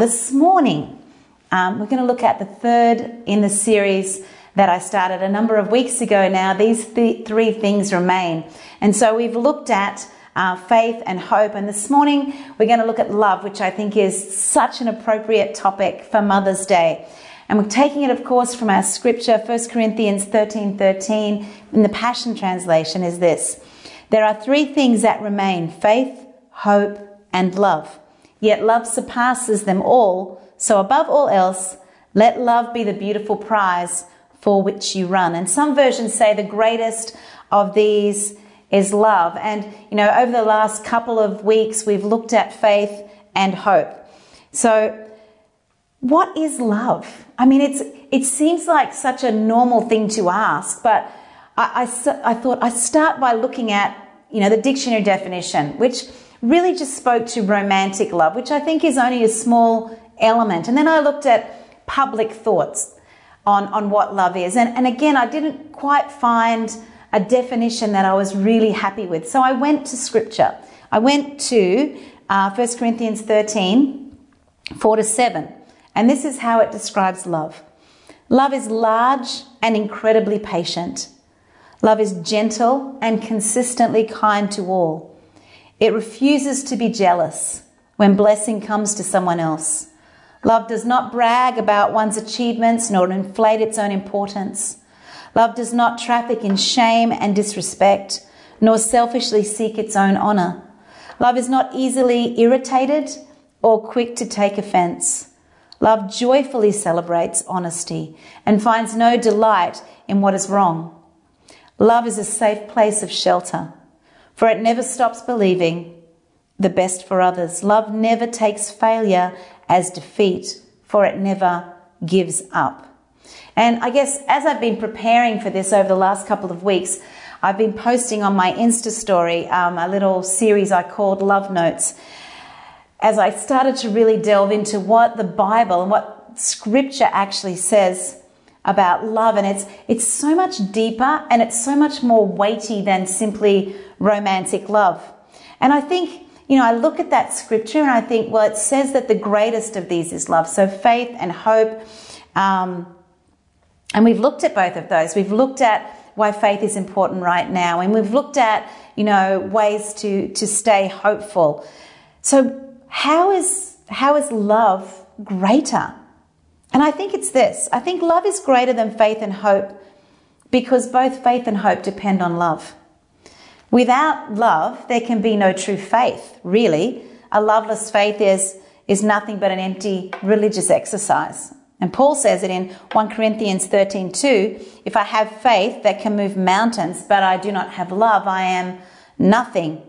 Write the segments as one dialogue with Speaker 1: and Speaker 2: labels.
Speaker 1: This morning, um, we're going to look at the third in the series that I started a number of weeks ago now. These th- three things remain. And so we've looked at uh, faith and hope. And this morning, we're going to look at love, which I think is such an appropriate topic for Mother's Day. And we're taking it, of course, from our scripture, 1 Corinthians 13 13, in the Passion Translation, is this There are three things that remain faith, hope, and love. Yet love surpasses them all. So, above all else, let love be the beautiful prize for which you run. And some versions say the greatest of these is love. And, you know, over the last couple of weeks, we've looked at faith and hope. So, what is love? I mean, it's, it seems like such a normal thing to ask, but I, I, I thought I start by looking at, you know, the dictionary definition, which really just spoke to romantic love, which I think is only a small element. And then I looked at public thoughts on, on what love is. And, and again, I didn't quite find a definition that I was really happy with. So I went to scripture. I went to uh, 1 Corinthians 13, 4 to 7. And this is how it describes love love is large and incredibly patient. Love is gentle and consistently kind to all. It refuses to be jealous when blessing comes to someone else. Love does not brag about one's achievements nor inflate its own importance. Love does not traffic in shame and disrespect, nor selfishly seek its own honor. Love is not easily irritated or quick to take offense. Love joyfully celebrates honesty and finds no delight in what is wrong. Love is a safe place of shelter, for it never stops believing the best for others. Love never takes failure as defeat, for it never gives up. And I guess as I've been preparing for this over the last couple of weeks, I've been posting on my Insta story um, a little series I called Love Notes. As I started to really delve into what the Bible and what Scripture actually says about love, and it's it's so much deeper and it's so much more weighty than simply romantic love. And I think you know I look at that Scripture and I think, well, it says that the greatest of these is love. So faith and hope. Um, and we've looked at both of those. We've looked at why faith is important right now, and we've looked at, you know, ways to, to stay hopeful. So how is, how is love greater? And I think it's this. I think love is greater than faith and hope because both faith and hope depend on love. Without love, there can be no true faith, really. A loveless faith is, is nothing but an empty religious exercise. And Paul says it in 1 Corinthians 13 2 If I have faith that can move mountains, but I do not have love, I am nothing.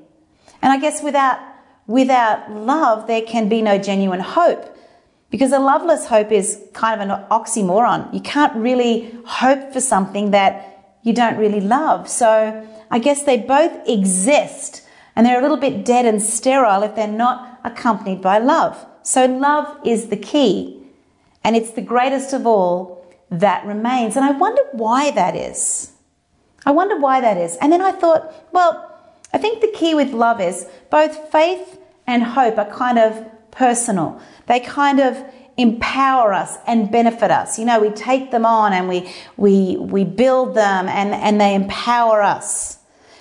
Speaker 1: And I guess without, without love, there can be no genuine hope. Because a loveless hope is kind of an oxymoron. You can't really hope for something that you don't really love. So I guess they both exist and they're a little bit dead and sterile if they're not accompanied by love. So love is the key and it's the greatest of all that remains. And I wonder why that is. I wonder why that is. And then I thought, well, I think the key with love is both faith and hope are kind of personal. They kind of empower us and benefit us. You know, we take them on and we we we build them and, and they empower us.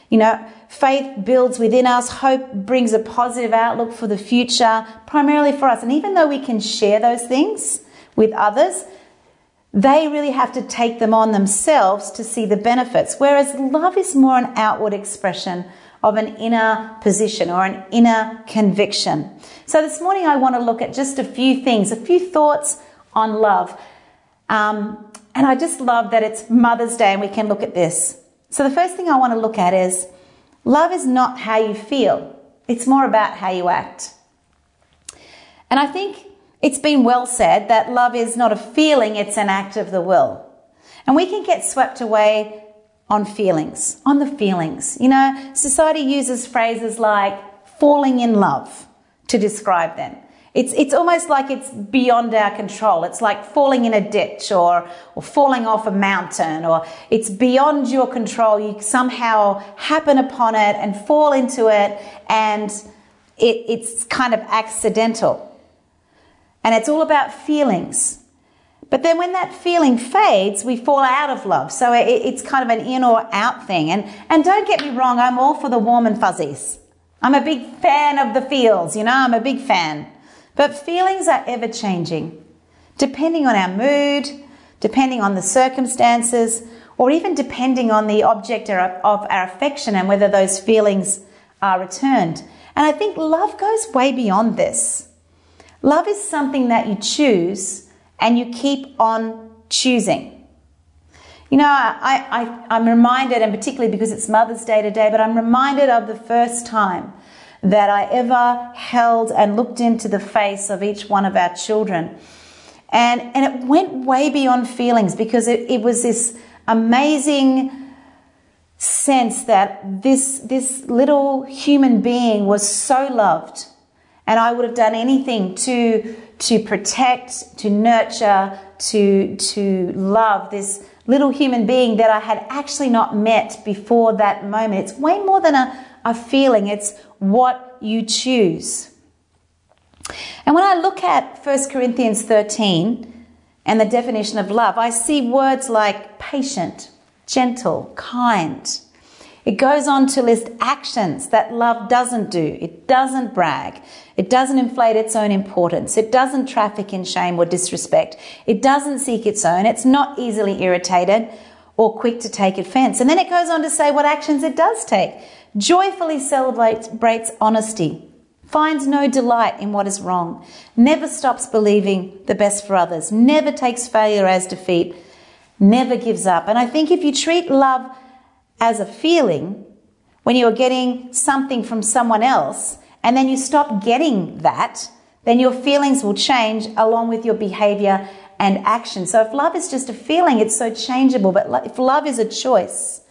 Speaker 1: You know, faith builds within us, hope brings a positive outlook for the future, primarily for us. And even though we can share those things, with others, they really have to take them on themselves to see the benefits. Whereas love is more an outward expression of an inner position or an inner conviction. So this morning I want to look at just a few things, a few thoughts on love. Um, and I just love that it's Mother's Day and we can look at this. So the first thing I want to look at is love is not how you feel. It's more about how you act. And I think it's been well said that love is not a feeling, it's an act of the will. And we can get swept away on feelings, on the feelings. You know, society uses phrases like falling in love to describe them. It's, it's almost like it's beyond our control. It's like falling in a ditch or, or falling off a mountain or it's beyond your control. You somehow happen upon it and fall into it and it, it's kind of accidental. And it's all about feelings. But then when that feeling fades, we fall out of love. So it, it's kind of an in or out thing. And, and don't get me wrong, I'm all for the warm and fuzzies. I'm a big fan of the feels, you know, I'm a big fan. But feelings are ever changing, depending on our mood, depending on the circumstances, or even depending on the object of our affection and whether those feelings are returned. And I think love goes way beyond this. Love is something that you choose and you keep on choosing. You know, I, I, am reminded, and particularly because it's Mother's Day today, but I'm reminded of the first time that I ever held and looked into the face of each one of our children. And, and it went way beyond feelings because it, it was this amazing sense that this, this little human being was so loved. And I would have done anything to, to protect, to nurture, to, to love this little human being that I had actually not met before that moment. It's way more than a, a feeling, it's what you choose. And when I look at 1 Corinthians 13 and the definition of love, I see words like patient, gentle, kind. It goes on to list actions that love doesn't do. It doesn't brag. It doesn't inflate its own importance. It doesn't traffic in shame or disrespect. It doesn't seek its own. It's not easily irritated or quick to take offense. And then it goes on to say what actions it does take. Joyfully celebrates honesty. Finds no delight in what is wrong. Never stops believing the best for others. Never takes failure as defeat. Never gives up. And I think if you treat love as a feeling, when you are getting something from someone else, and then you stop getting that, then your feelings will change along with your behavior and action. So if love is just a feeling, it's so changeable. But if love is a choice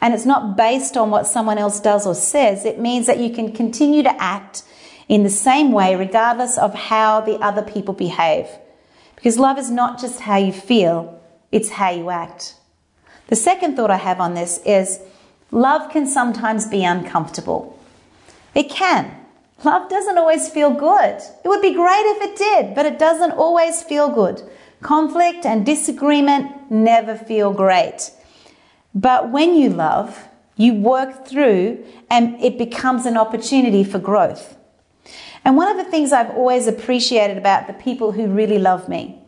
Speaker 1: and it's not based on what someone else does or says, it means that you can continue to act in the same way regardless of how the other people behave. Because love is not just how you feel, it's how you act. The second thought I have on this is love can sometimes be uncomfortable. It can. Love doesn't always feel good. It would be great if it did, but it doesn't always feel good. Conflict and disagreement never feel great. But when you love, you work through and it becomes an opportunity for growth. And one of the things I've always appreciated about the people who really love me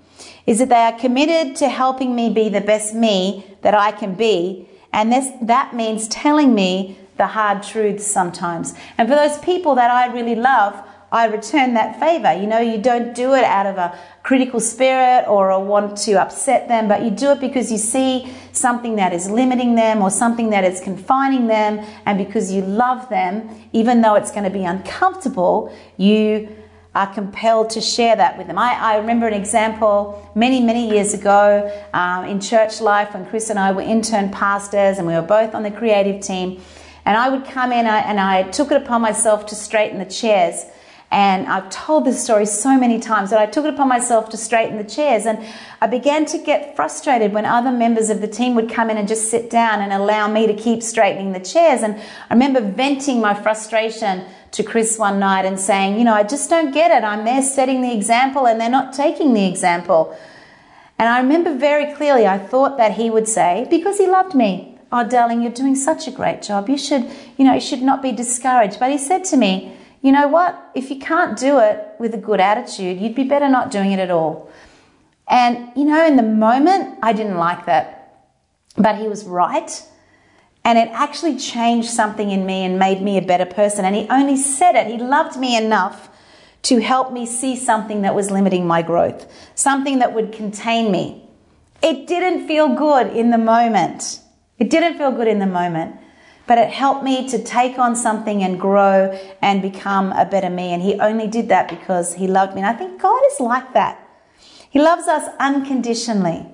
Speaker 1: is that they are committed to helping me be the best me that I can be. And this, that means telling me the hard truths sometimes. And for those people that I really love, I return that favor. You know, you don't do it out of a critical spirit or a want to upset them, but you do it because you see something that is limiting them or something that is confining them, and because you love them, even though it's going to be uncomfortable, you are compelled to share that with them. I, I remember an example many, many years ago um, in church life when Chris and I were intern pastors and we were both on the creative team. And I would come in and I took it upon myself to straighten the chairs. And I've told this story so many times that I took it upon myself to straighten the chairs. And I began to get frustrated when other members of the team would come in and just sit down and allow me to keep straightening the chairs. And I remember venting my frustration to Chris one night and saying, You know, I just don't get it. I'm there setting the example and they're not taking the example. And I remember very clearly, I thought that he would say, because he loved me, Oh, darling, you're doing such a great job. You should, you know, you should not be discouraged. But he said to me, You know what? If you can't do it with a good attitude, you'd be better not doing it at all. And, you know, in the moment, I didn't like that. But he was right. And it actually changed something in me and made me a better person. And he only said it. He loved me enough to help me see something that was limiting my growth, something that would contain me. It didn't feel good in the moment. It didn't feel good in the moment, but it helped me to take on something and grow and become a better me. And he only did that because he loved me. And I think God is like that. He loves us unconditionally,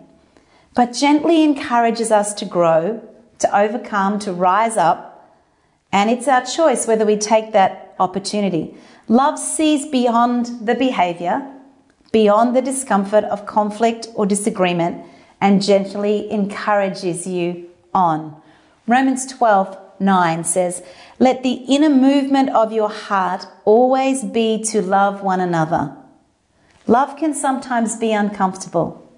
Speaker 1: but gently encourages us to grow, to overcome, to rise up. And it's our choice whether we take that opportunity. Love sees beyond the behavior, beyond the discomfort of conflict or disagreement, and gently encourages you on. Romans 12 9 says, Let the inner movement of your heart always be to love one another. Love can sometimes be uncomfortable,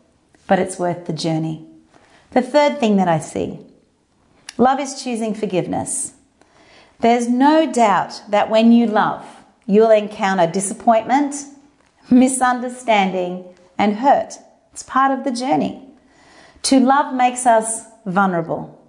Speaker 1: but it's worth the journey. The third thing that I see love is choosing forgiveness. There's no doubt that when you love, you'll encounter disappointment, misunderstanding, and hurt. It's part of the journey. To love makes us vulnerable.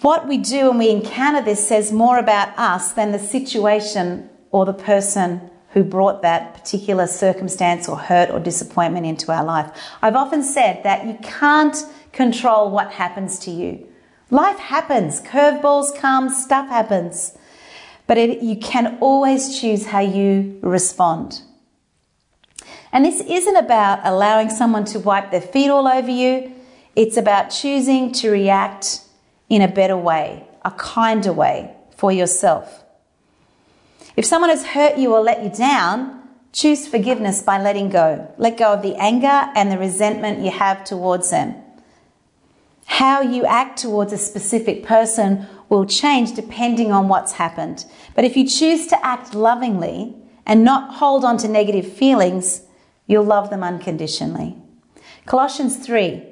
Speaker 1: What we do when we encounter this says more about us than the situation or the person who brought that particular circumstance or hurt or disappointment into our life. I've often said that you can't control what happens to you. Life happens, curveballs come, stuff happens. But it, you can always choose how you respond. And this isn't about allowing someone to wipe their feet all over you. It's about choosing to react in a better way, a kinder way for yourself. If someone has hurt you or let you down, choose forgiveness by letting go. Let go of the anger and the resentment you have towards them. How you act towards a specific person will change depending on what's happened. But if you choose to act lovingly and not hold on to negative feelings, you'll love them unconditionally. Colossians 3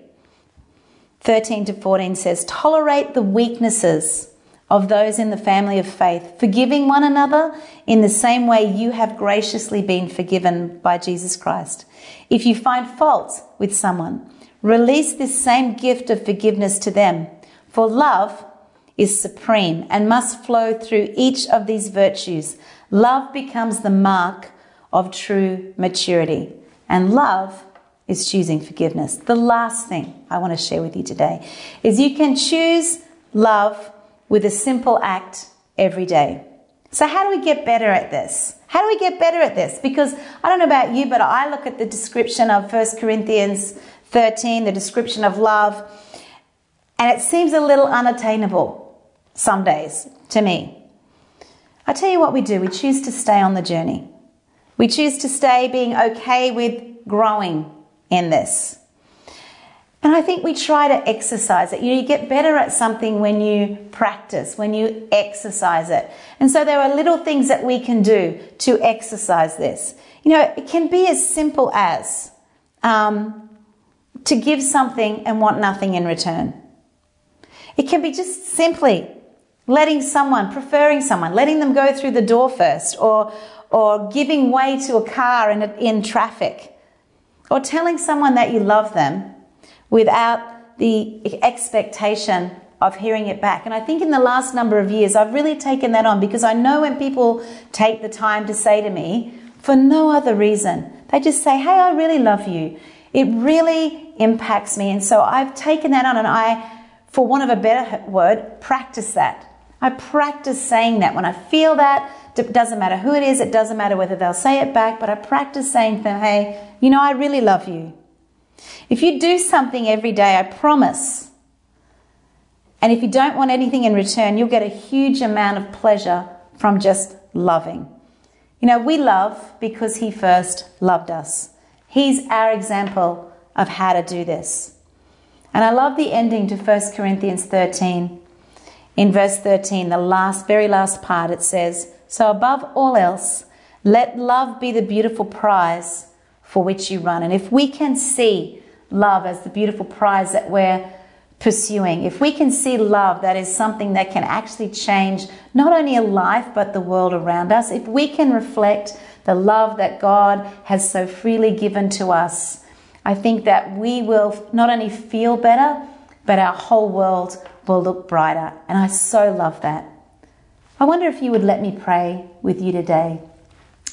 Speaker 1: 13 to 14 says, Tolerate the weaknesses of those in the family of faith, forgiving one another in the same way you have graciously been forgiven by Jesus Christ. If you find fault with someone, release this same gift of forgiveness to them. For love is supreme and must flow through each of these virtues. Love becomes the mark of true maturity. And love is choosing forgiveness. The last thing I want to share with you today is you can choose love with a simple act every day. So, how do we get better at this? How do we get better at this? Because I don't know about you, but I look at the description of 1 Corinthians 13, the description of love, and it seems a little unattainable some days to me. I tell you what we do we choose to stay on the journey. We choose to stay being okay with growing in this. And I think we try to exercise it. You, know, you get better at something when you practice, when you exercise it. And so there are little things that we can do to exercise this. You know, it can be as simple as um, to give something and want nothing in return. It can be just simply letting someone, preferring someone, letting them go through the door first, or, or giving way to a car in, in traffic, or telling someone that you love them without the expectation of hearing it back. And I think in the last number of years, I've really taken that on because I know when people take the time to say to me, for no other reason, they just say, Hey, I really love you. It really impacts me. And so I've taken that on and I, for want of a better word, practice that. I practice saying that when I feel that, it doesn't matter who it is, it doesn't matter whether they'll say it back, but I practice saying to them, hey, you know, I really love you. If you do something every day, I promise, and if you don't want anything in return, you'll get a huge amount of pleasure from just loving. You know, we love because He first loved us. He's our example of how to do this. And I love the ending to 1 Corinthians 13. In verse 13, the last, very last part, it says, So above all else, let love be the beautiful prize for which you run. And if we can see love as the beautiful prize that we're pursuing, if we can see love that is something that can actually change not only a life but the world around us, if we can reflect the love that God has so freely given to us, I think that we will not only feel better, but our whole world will look brighter. And I so love that. I wonder if you would let me pray with you today.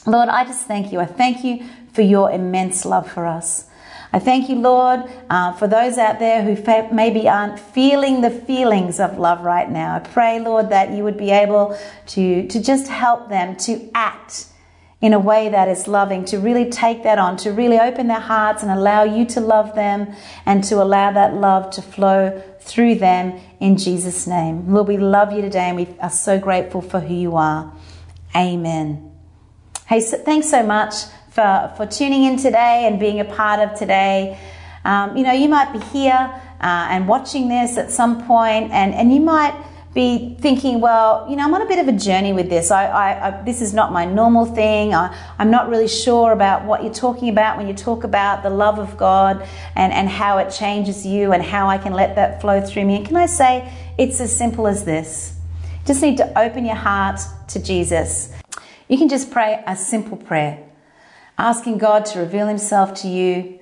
Speaker 1: Lord, I just thank you. I thank you for your immense love for us. I thank you, Lord, uh, for those out there who fa- maybe aren't feeling the feelings of love right now. I pray, Lord, that you would be able to, to just help them to act in a way that is loving, to really take that on, to really open their hearts and allow you to love them and to allow that love to flow through them in Jesus' name. Lord, we love you today and we are so grateful for who you are. Amen. Hey, so thanks so much for, for tuning in today and being a part of today. Um, you know, you might be here uh, and watching this at some point, and, and you might be thinking, well, you know, I'm on a bit of a journey with this. I, I, I this is not my normal thing. I, am not really sure about what you're talking about when you talk about the love of God and, and how it changes you and how I can let that flow through me. And can I say, it's as simple as this. Just need to open your heart to Jesus. You can just pray a simple prayer, asking God to reveal Himself to you.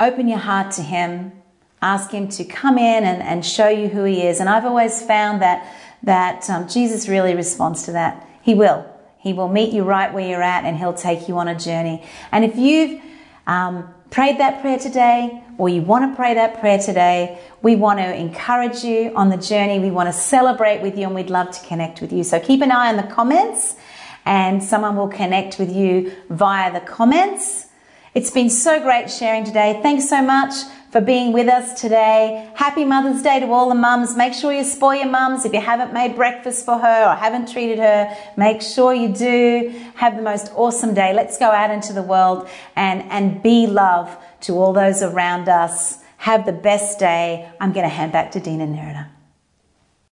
Speaker 1: Open your heart to Him ask him to come in and, and show you who he is. And I've always found that, that um, Jesus really responds to that. He will. He will meet you right where you're at and he'll take you on a journey. And if you've um, prayed that prayer today or you want to pray that prayer today, we want to encourage you on the journey. We want to celebrate with you and we'd love to connect with you. So keep an eye on the comments and someone will connect with you via the comments. It's been so great sharing today. Thanks so much for being with us today. Happy Mother's Day to all the mums. Make sure you spoil your mums. If you haven't made breakfast for her or haven't treated her, make sure you do. Have the most awesome day. Let's go out into the world and, and be love to all those around us. Have the best day. I'm going to hand back to and Nerida.